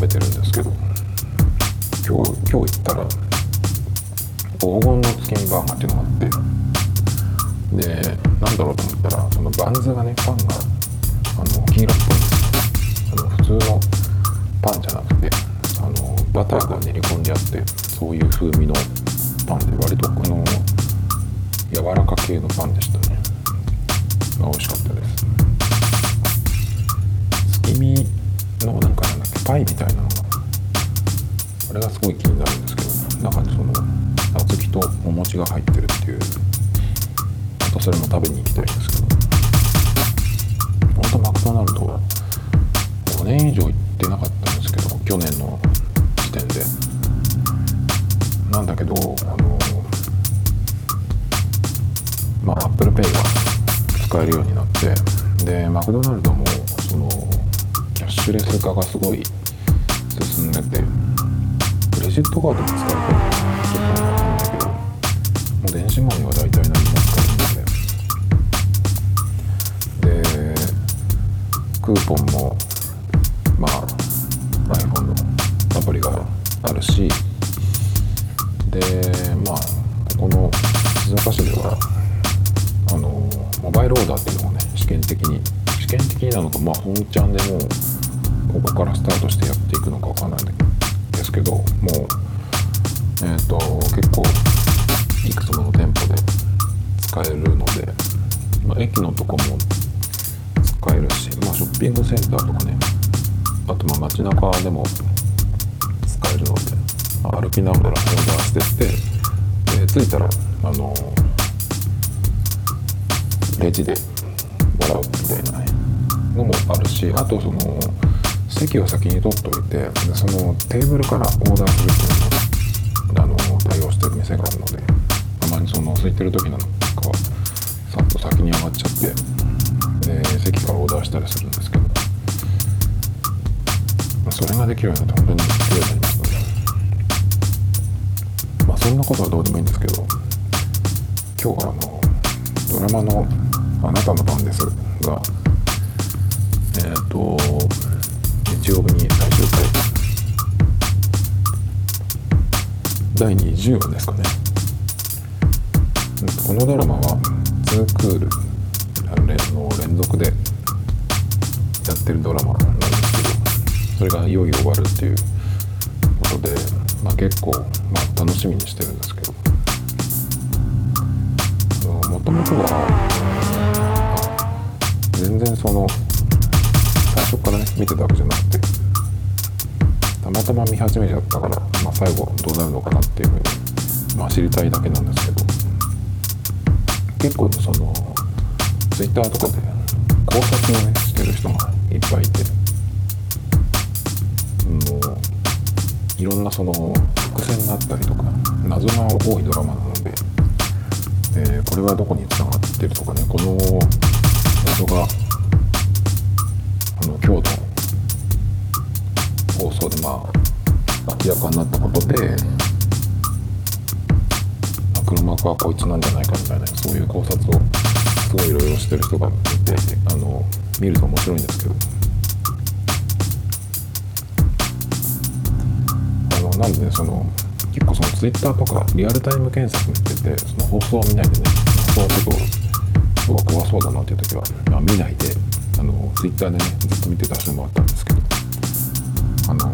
食べてるんですけど。今日今日行ったら黄金の月見バーガーっていうのがあって。でなんだろうと思ったらそのバンズがねパンがあの黄色っぽいんですあの普通のパンじゃなくてあのバターが練り込んであってそういう風味のパンで割とこの柔らか系のパンでしたね。美味しかったです。パイみたいな。のがあれがすごい気になるんですけど中にその小豆とお餅が入ってるっていう。またそれも食べに行きたいんですけど。本当マクドナルドは5年以上行ってなかったんですけど去年の時点で。なんだけどあのまあ Apple Pay が使えるようになってでマクドナルドもキャッシュレス化がすごい進んでてクレジットカードも使える。っていくのかわかんないんですけどもうえっ、と結構いくつもの店舗で使えるので、まあ、駅のとこも使えるし、まあ、ショッピングセンターとかねあとまあ街中でも使えるので、まあ歩きながらオーダーしてってで着いたらあのレジでもらうみたいなのもあるしあとその席を先に取っといてそのテーブルからオーダーするっていうあの対応してる店があるのでたまにその空いてる時なんかはさっと先に上がっちゃってで席からオーダーしたりするんですけどまあそれができるようになって本当に強いになりましたねまあそんなことはどうでもいいんですけど今日はあのドラマの「あなたの番です」がえっ、と曜日に最終回。第20話ですかね。このドラマは2クールの連続でやってるドラマなんですけどそれがいよいよ終わるっていうことで、まあ、結構、まあ、楽しみにしてるんですけど。もともとは全然その最初からね見てたわけじゃなくてたまたま見始めちゃったから、まあ、最後どうなるのかなっていうふうに、まあ、知りたいだけなんですけど結構そのツイッターとかで考察をねしてる人がいっぱいいてもういろんなその伏線があったりとか謎が多いドラマなので、えーこれはどこにつながってるとかねこの謎がの今日の放送でまあ明らかになったことで黒幕はこいつなんじゃないかみたいなそういう考察をすごいいろいろしてる人がいてあの見ると面白いんですけど。あのなんでねその結構そのツイッターとかリアルタイム検索しててその放送を見ないでね放送ちょっと人が怖そうだなっていう時は、まあ、見ないであのツイッターでねずっと見てた人もあったんですけどあの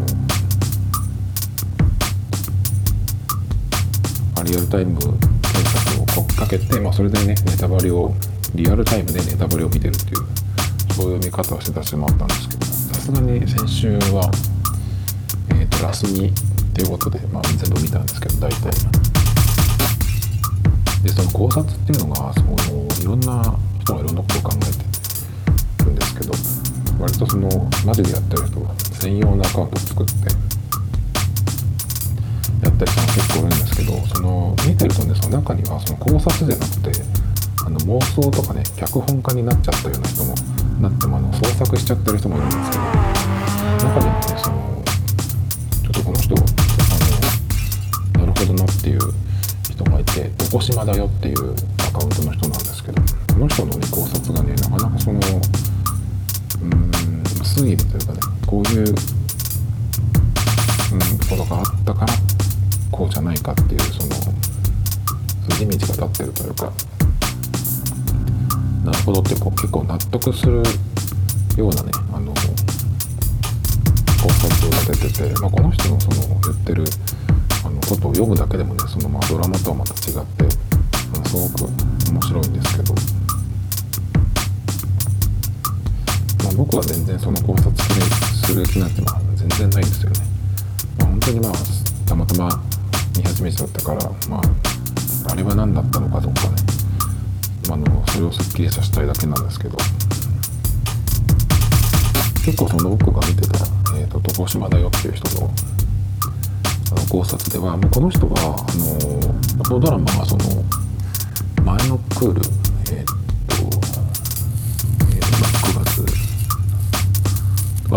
リアルタイム検索をこうかけて、まあ、それでねネタバレをリアルタイムでネタバレを見てるっていうそういう見方をしてた人もあったんですけどさすがに先週は、えー、とラスミっていうことで、まあ、全部見たんですけど大体。でその考察っていうのがそのいろんな人がいろんなことを考えてるんですけど割とそのマジでやってる人が専用のアカウントを作ってやったりしたの結構いるんですけどその見てるとねその中にはその考察じゃなくてあの妄想とかね脚本家になっちゃったような人もなってもあの創作しちゃってる人もいるんですけど中でもねそのちょっとこの人あのなるほどなっていう人がいて「どこ島だよ」っていうアカウントの人なんですけどこの人のね考察がねなかなかその推理というかねこういう、うん、ことがあったからこうじゃないかっていうその筋道が立ってるというか。なるほどってこう結構納得するようなねあの考察が出てて、まあ、この人のその言ってるあのことを読むだけでもねそのまあドラマとはまた違って、うん、すごく面白いんですけど、僕は全然その考察する気なんてまあ全然ないんですよね。まあ、本当にまあたまたま見始めちゃったからまああれは何だったのかとかねまあのそれをすっきりさせたいだけなんですけど結構その僕が見てた「えーと、と島だよ」っていう人のあの考察ではもうこの人はあのこのドラマがその前のクール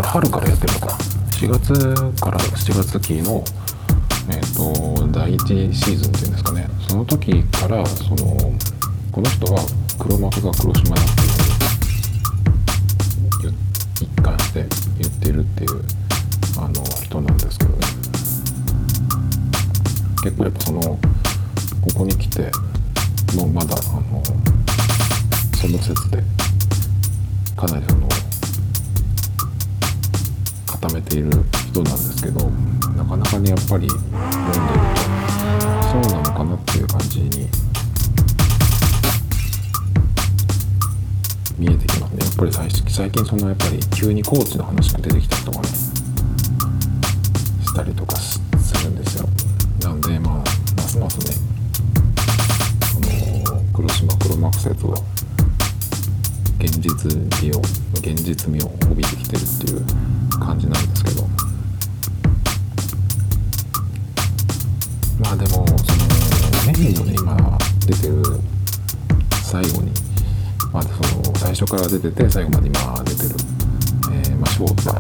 から春からやってるのか。4月から7月期のえっ、ー、と第1シーズンっていうんですかね。その時からそのこの人は黒幕が黒島だっていうふう一貫して言ってるっていうあの人なんですけどね。結構やっぱそのここに来てもうまだあのその説でかなりその固めている人なんですけどなかなかねやっぱり読んでるとそうなのかなっていう感じに見えてきますね。やっぱり最近そのやっぱり急にコーチの話が出てきたりとかねしたりとかするんですよ。なんでまあますますねこの黒島黒幕説は現実味を現実味を帯びてきてるっていう感じなんですけど。まあでもそのメインのね今出てる最後にまあ、その最初から出てて最後まで今出てる、えー、まあ、翔太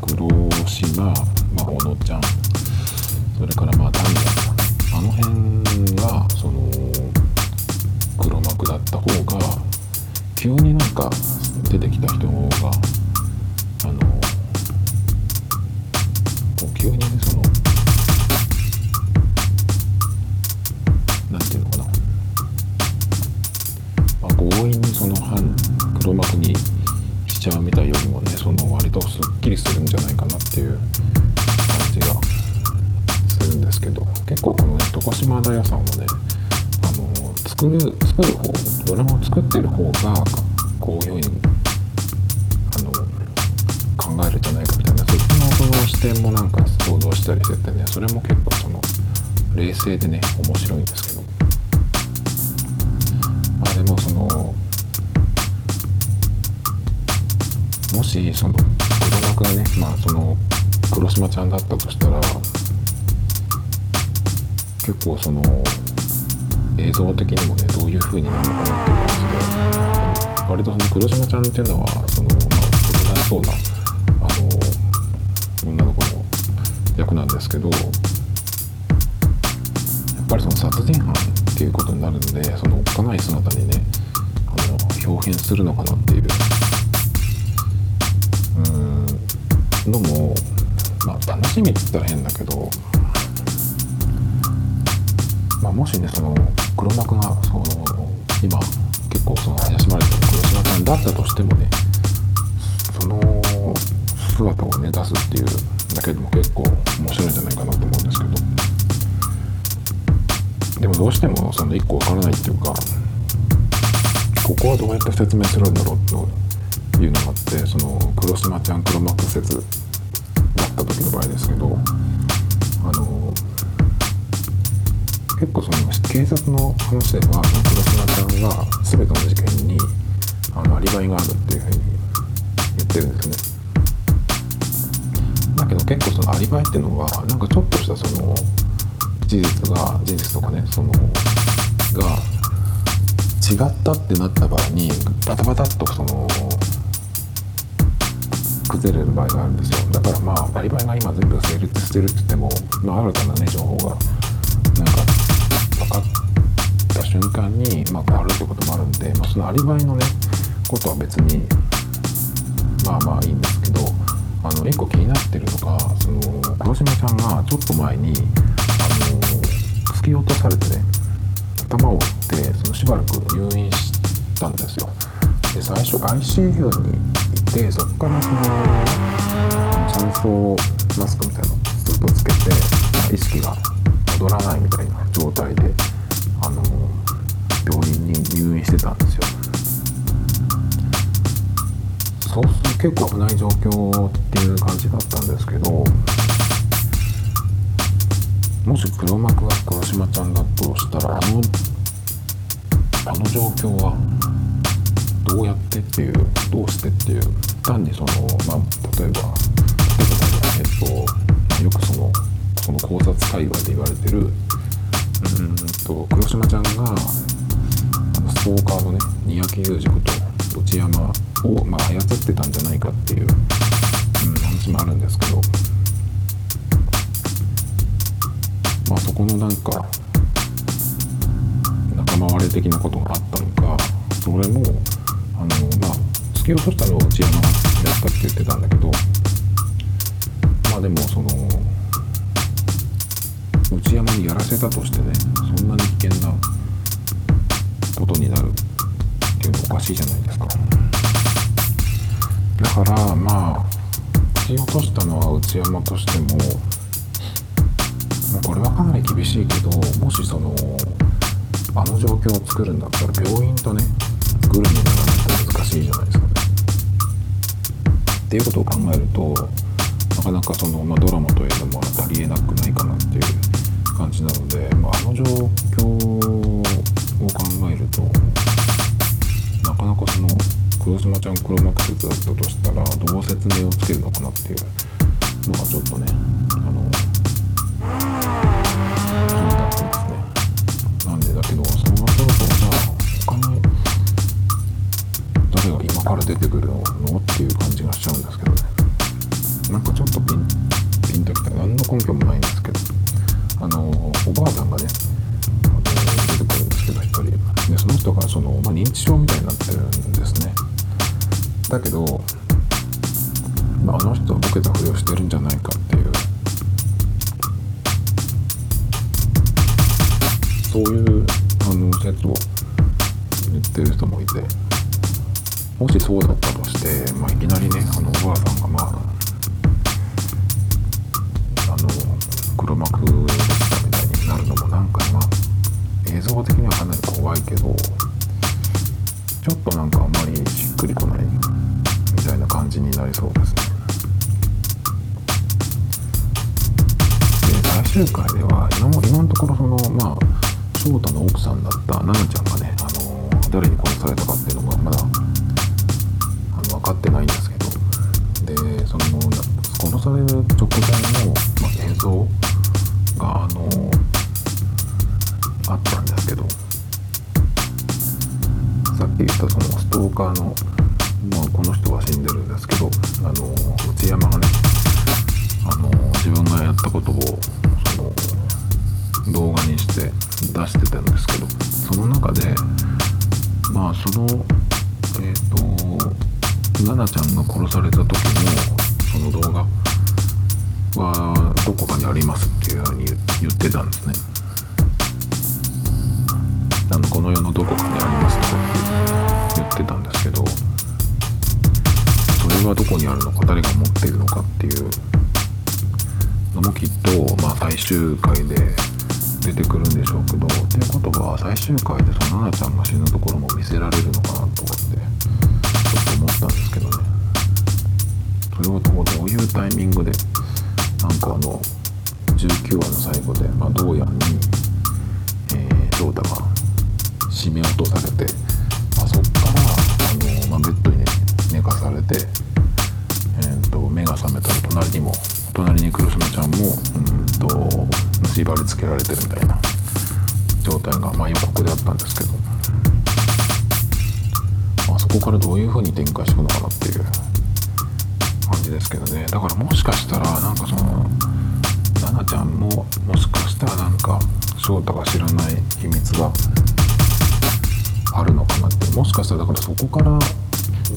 黒島、まあ、小野ちゃんそれからまあ谷あの辺がその黒幕だった方が急になんか出てきた人が急にその何て言うのかな？ま強引にその反黒幕にしちゃうみたいよりもねその割とすっきりするんじゃないかなっていう感じがするんですけど結構この、ね、床島田屋さんはねあの作る作る方ドラマを作ってる方がこういうふうにあの考えるじゃないか視点もなんか想像したりしててねそれも結構その冷静でね面白いんですけど。まあでもそのもしその子供がねまあその黒島ちゃんだったとしたら結構その映像的にもねどういう風になるのかなっていう感じで。割とその黒島ちゃんっていうのはそのまあ大人そうな役なんですけどやっぱりその殺人犯っていうことになるんでそのおっかない姿にねあの表現するのかなっていううんのもまあ楽しみって言ったら変だけどまあもしねその黒幕がその今結構その怪しまれてる黒島さんだったとしてもねその姿をね出すっていうだけでも結構面白いんじゃないかなと思うんですけど。でもどうしてもその1個わからないっていうかここはどうやって説明するんだろうというのがあってその黒島ちゃん黒幕説だった時の場合ですけどあの結構その警察の話では黒島ちゃんが全ての事件にあのアリバイがあるっていうふうに言ってるんですね。だけど結構そのアリバイっていうのはなんかちょっとしたその事実が事実とかねそのが違ったってなった場合にバタバタっとその崩れる場合があるんですよ。だからまあアリバイが今全部成立してるって言っても、まあ、新たなね情報がなんか分かった瞬間に、まあ、変わるってこともあるんで、まあ、そのアリバイのねことは別にまあまあいいんですけどあの1個気になってるのがその黒島ちゃんがちょっと前にあの突き落とされてね頭を打ってそのしばらく入院したんですよ。で最初 ICU にいてそこからその酸素マスクみたいなのをずっとつけて、意識が戻らないみたいな状態であの病院に入院してたんですよ。そうすると結構危ない状況っていう感じだったんですけどもし黒幕が黒島ちゃんだとしたらあのあの状況はどうやってっていうどうしてっていう単にそのまあ例えば例えばえっとよくそのその考察会話で言われてるうんと黒島ちゃんがストーカーのね三宅裕二こと内山を、まあ、操ってたんじゃないかっていう、うん、話もあるんですけど。まあそこのなんか仲間割れ的なことがあったのかそれもあのまあ突き落としたのを内山がやったって言ってたんだけど。まあでもその内山にやらせたとしてねそんなに危険なことになるっていうのおかしいじゃないですからまあ突き落としたのは内山としてもこれはかなり厳しいけどもしそのあの状況を作るんだったら病院とね作るにならないと難しいじゃないですかね。っていうことを考えるとなかなかその、まあ、ドラマというのもありえなくないかなっていう感じなので、まあ、あの状況を考えるとなかなかその黒島ちゃん黒幕説だったとしたらどう説明をつけるのかなっていうのがちょっとねあの気になってますね。なんでだけどそのそろそろじゃあ他に誰が今から出てくるのちょっとなんかあんまりしっくりこないみたいな感じになりそうですね。で最終回では今も今のところそのまあ翔太の奥さんだった奈々ちゃんがね、あの誰に殺されたかっていうのがまだあの分かってないんですけどでその殺される直前の、まあ、映像があのあったんですけどさっき言ったそのストーカーの、まあ、この人は死んでるんですけどあの内山がねあの自分がやったことをその動画にして出してたんですけどその中でまあそのえっ、と奈々ちゃんが殺された時のその動画はどこかにありますっていうふうに言ってたんですね。あのこの世のどこかにありますとかって言ってたんですけどそれはどこにあるのか誰が持っているのかっていうのもきっと、まあ、最終回で出てくるんでしょうけどっていうことは最終回でその奈々ちゃんが死ぬところも見せられるのかなと思ってちょっと思ったんですけどね。それをどういうタイミングでなんかあの19話の最後で、まあ、どうやんに、えー、翔太が締め落とされて、まあ、そっからあの、まあ、ベッドに、ね、寝かされて、えー、と目が覚めたら隣にも隣に黒島ちゃんも、うん、と縛り付けられてるみたいな状態が、まあ、予告であったんですけど、まあ、そこからどういう風に展開していくのかなっていう感じですけどね。だからもしかしたらなんかその奈々ちゃんももしかしたらなんか翔太が知らない秘密があるのかなってもしかしたらだからそこから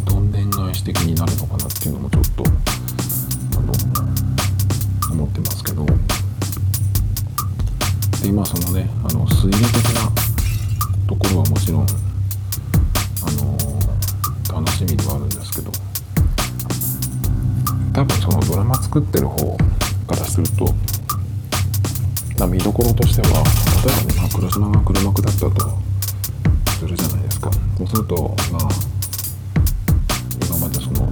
どんでん返し的になるのかなっていうのもちょっとあの思ってますけど。で今そのねあの推理的なところはもちろんあの楽しみではあるんですけど。多分そのドラマ作ってる方からすると、見どころとしては例えばね、まあ、黒島が黒幕だったとするじゃないですか。そうするとまあ今までその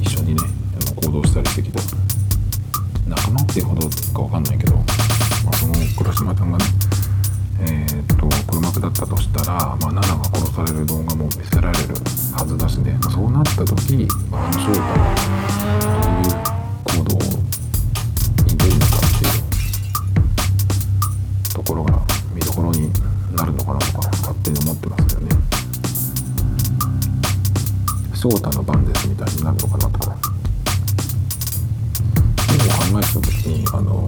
一緒にね行動したりしてきた仲間っていうほどかわかんないけど、まあ、その黒島ちゃんがねえー、っと黒幕だったとしたら、まあ、ナナが殺される動画も見せられるはずだしね、まあ、そうなった時、あ、あの翔太はどういう行動を翔太の番ですみたいになるのかなとか。今考えた時にあの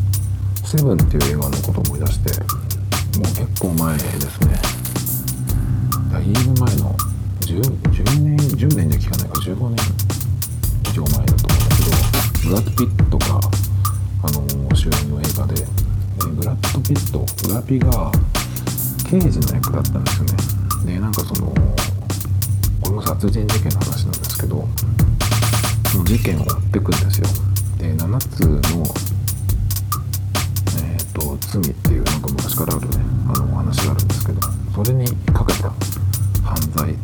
「セブンっていう映画のことを思い出してもう結構前ですね。だいぶ前の 10, 10年10年じゃ聞かないか15年以上前だと思うんだけどブラッド・ピットがあの主演の映画で、えブラッド・ピットブラピが刑事の役だったんですよね。でなんかそのこの殺人事件の話なんですけどその事件を追っていくんですよ。で7つのえっ、ー、と罪っていうなんか昔からあるねあの話があるんですけどそれにかけた犯罪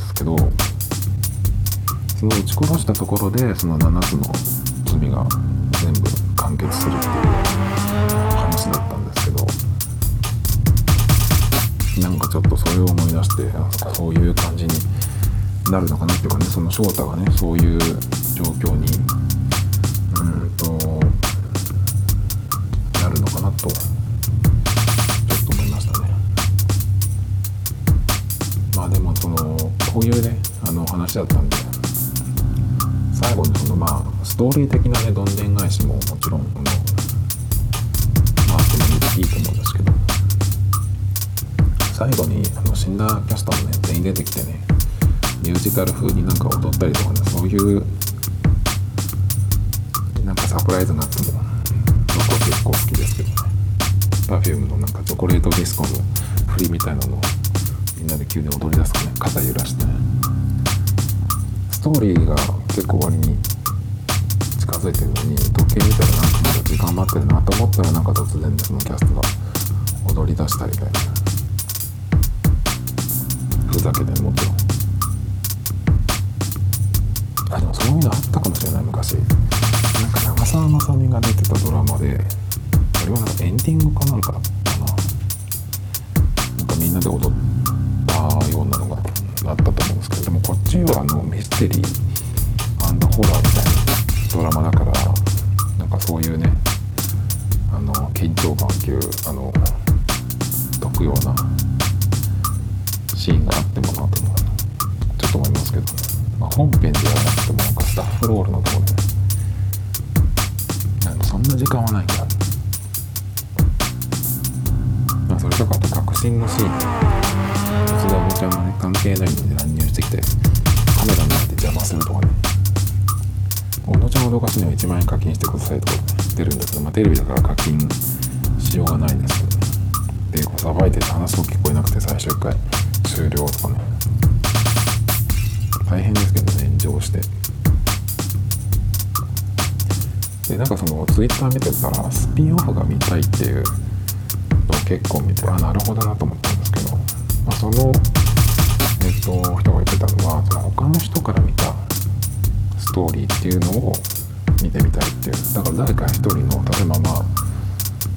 ですけどその撃ち殺したところでその7つの罪が全部完結するっていう話だったんですけどなんかちょっとそれを思い出してそういう感じになるのかなっていうかねその翔太がねそういう状況にうんとなるのかなとこういうねあの話だったんで最後にそのまあストーリー的なねどんでん返しももちろんあのまああってもいいと思うんですけど最後にあの死んだキャスターもね全員出てきてねミュージカル風になんか踊ったりとかねそういうなんかサプライズがあっても僕は結構好きですけどね。Perfume のなんかチョコレートディスコの振りみたいなのをみんなで急に踊り出すかね肩揺らして。ねストーリーが結構割に近づいてるのに時計見たらなんかまだ時間待ってるなと思ったらなんか突然そのキャストが踊り出したりでふざけてもちろん。あでもそういうのあったかもしれない昔。なんか長澤まさみが出てたドラマであれはなんかエンディングかなんかだったかな。なんかみんなで踊ってがあったと思うんですけどでもこっちはあのミステリーホラーみたいなドラマだからなんかそういうねあの緊張感っていうあの解くようなシーンがあってもなとちょっと思いますけど、まあ、本編ではなくてもなんかスタッフロールのところで、そんな時間はないから、まあ、それとかあと確信のシーン。田おもね関係ないので乱入してきてカメラになって邪魔すると。かね小野ちゃんを脅かすには1万円課金してくださいと。かしてるんですけど、まあ、テレビだから課金しようがないんですけどねでこうさばいてて話すと聞こえなくて最初一回終了とかね大変ですけどね炎上してでなんかそのツイッター見てたらスピンオフが見たいっていうのを結構見てあなるほどなと思ったんですけど、まあ、そのと人が言ってたのはその他の人から見たストーリーっていうのを見てみたいっていう。だから誰か一人の例えばまあ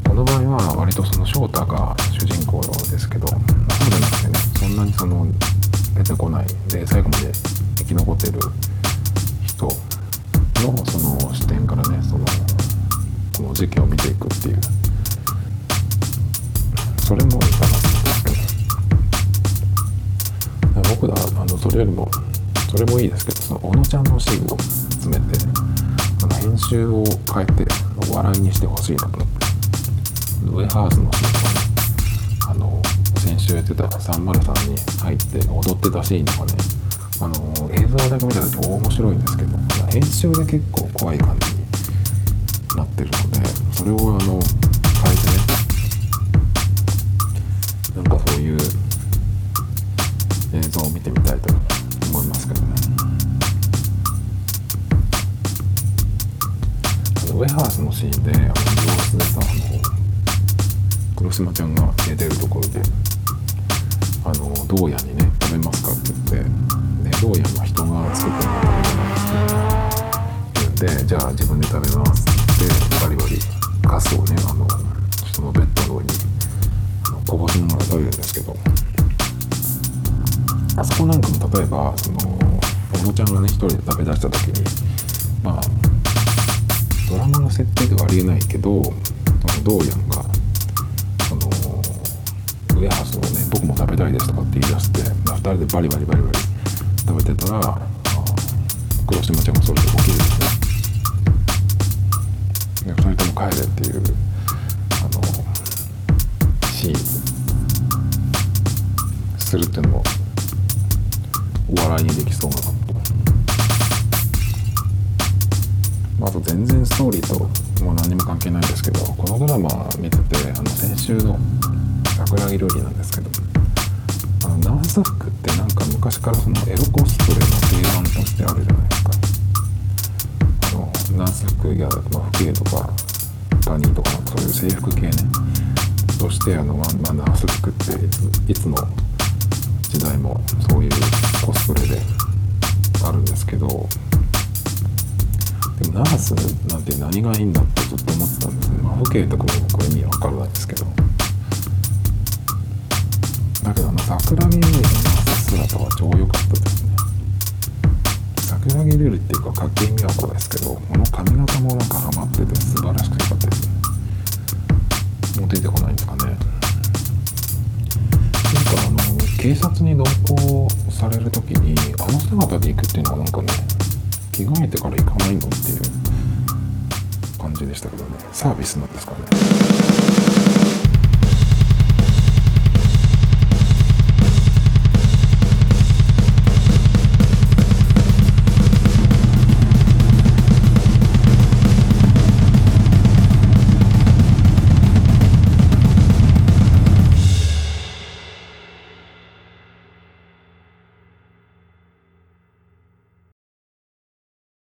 この場合は割とその翔太が主人公ですけどそうじゃなくてねそんなにその出てこないで最後まで生き残ってる人のその視点からねそのこの事件を見ていくっていう。それもいいかな僕はあのそれよりもそれもいいですけどその小野ちゃんのシーンを詰めてあの編集を変えて笑いにしてほしいなと思って。ウェハースのシーンとかねあの先週やってた303に入って踊ってたシーンとかねあの映像だけ見たら面白いんですけど編集で結構怖い感じになってるのでそれをあの変えてね。なんかそういう映像を見てみたいと思いますけどねあのウェハースのシーンであの様子でさあの黒島ちゃんが寝てるところで「あのどうやにね食べますか?」って言って「ね、どうやは人が作ったものを食べない」って言うんで「じゃあ自分で食べます」って言ってバリバリガスをねあの人のベッドの上にこぼしながら食べるんですけどあそこなんかも例えばその小野ちゃんがね一人で食べ出した時にまあドラマの設定ではありえないけどどうやんがそのウェハースをね僕も食べたいですとかって言い出してまあ2人でバリバリバリバリ食べてたら黒島ちゃんがそれで起きるんですねで2人とも帰れっていうあのシーン。するっていうのもお笑いにできそうなと。まあ、と全然ストーリーともう何にも関係ないですけどこのドラマ見ててあの先週の桜木料理なんですけどあのナース服ってなんか昔からそのエロコスプレの定番としてあるじゃないですかあのナース服や、まあ、服芸とかバニーとかそういう制服系ねとしてあの、まあ、まあ、ナース服っていついつの時代もそういうコスプレであるんですけどでもナースなんて何がいいんだってずっと思ってたんですね。まあ、風景とかも僕意味わからないですけど。だけどあの桜木瑠璃のナース姿は超良かったですね。桜木瑠璃っていうか筧美和子ですけど、この髪型もなんかハマってて素晴らしく良かったですね。もう出てこないんですかね。なんかあの警察に同行される時にあの姿で行くっていうのはなんかね着替えてから行かないのっていう感じでしたけどね。サービスなんですかね。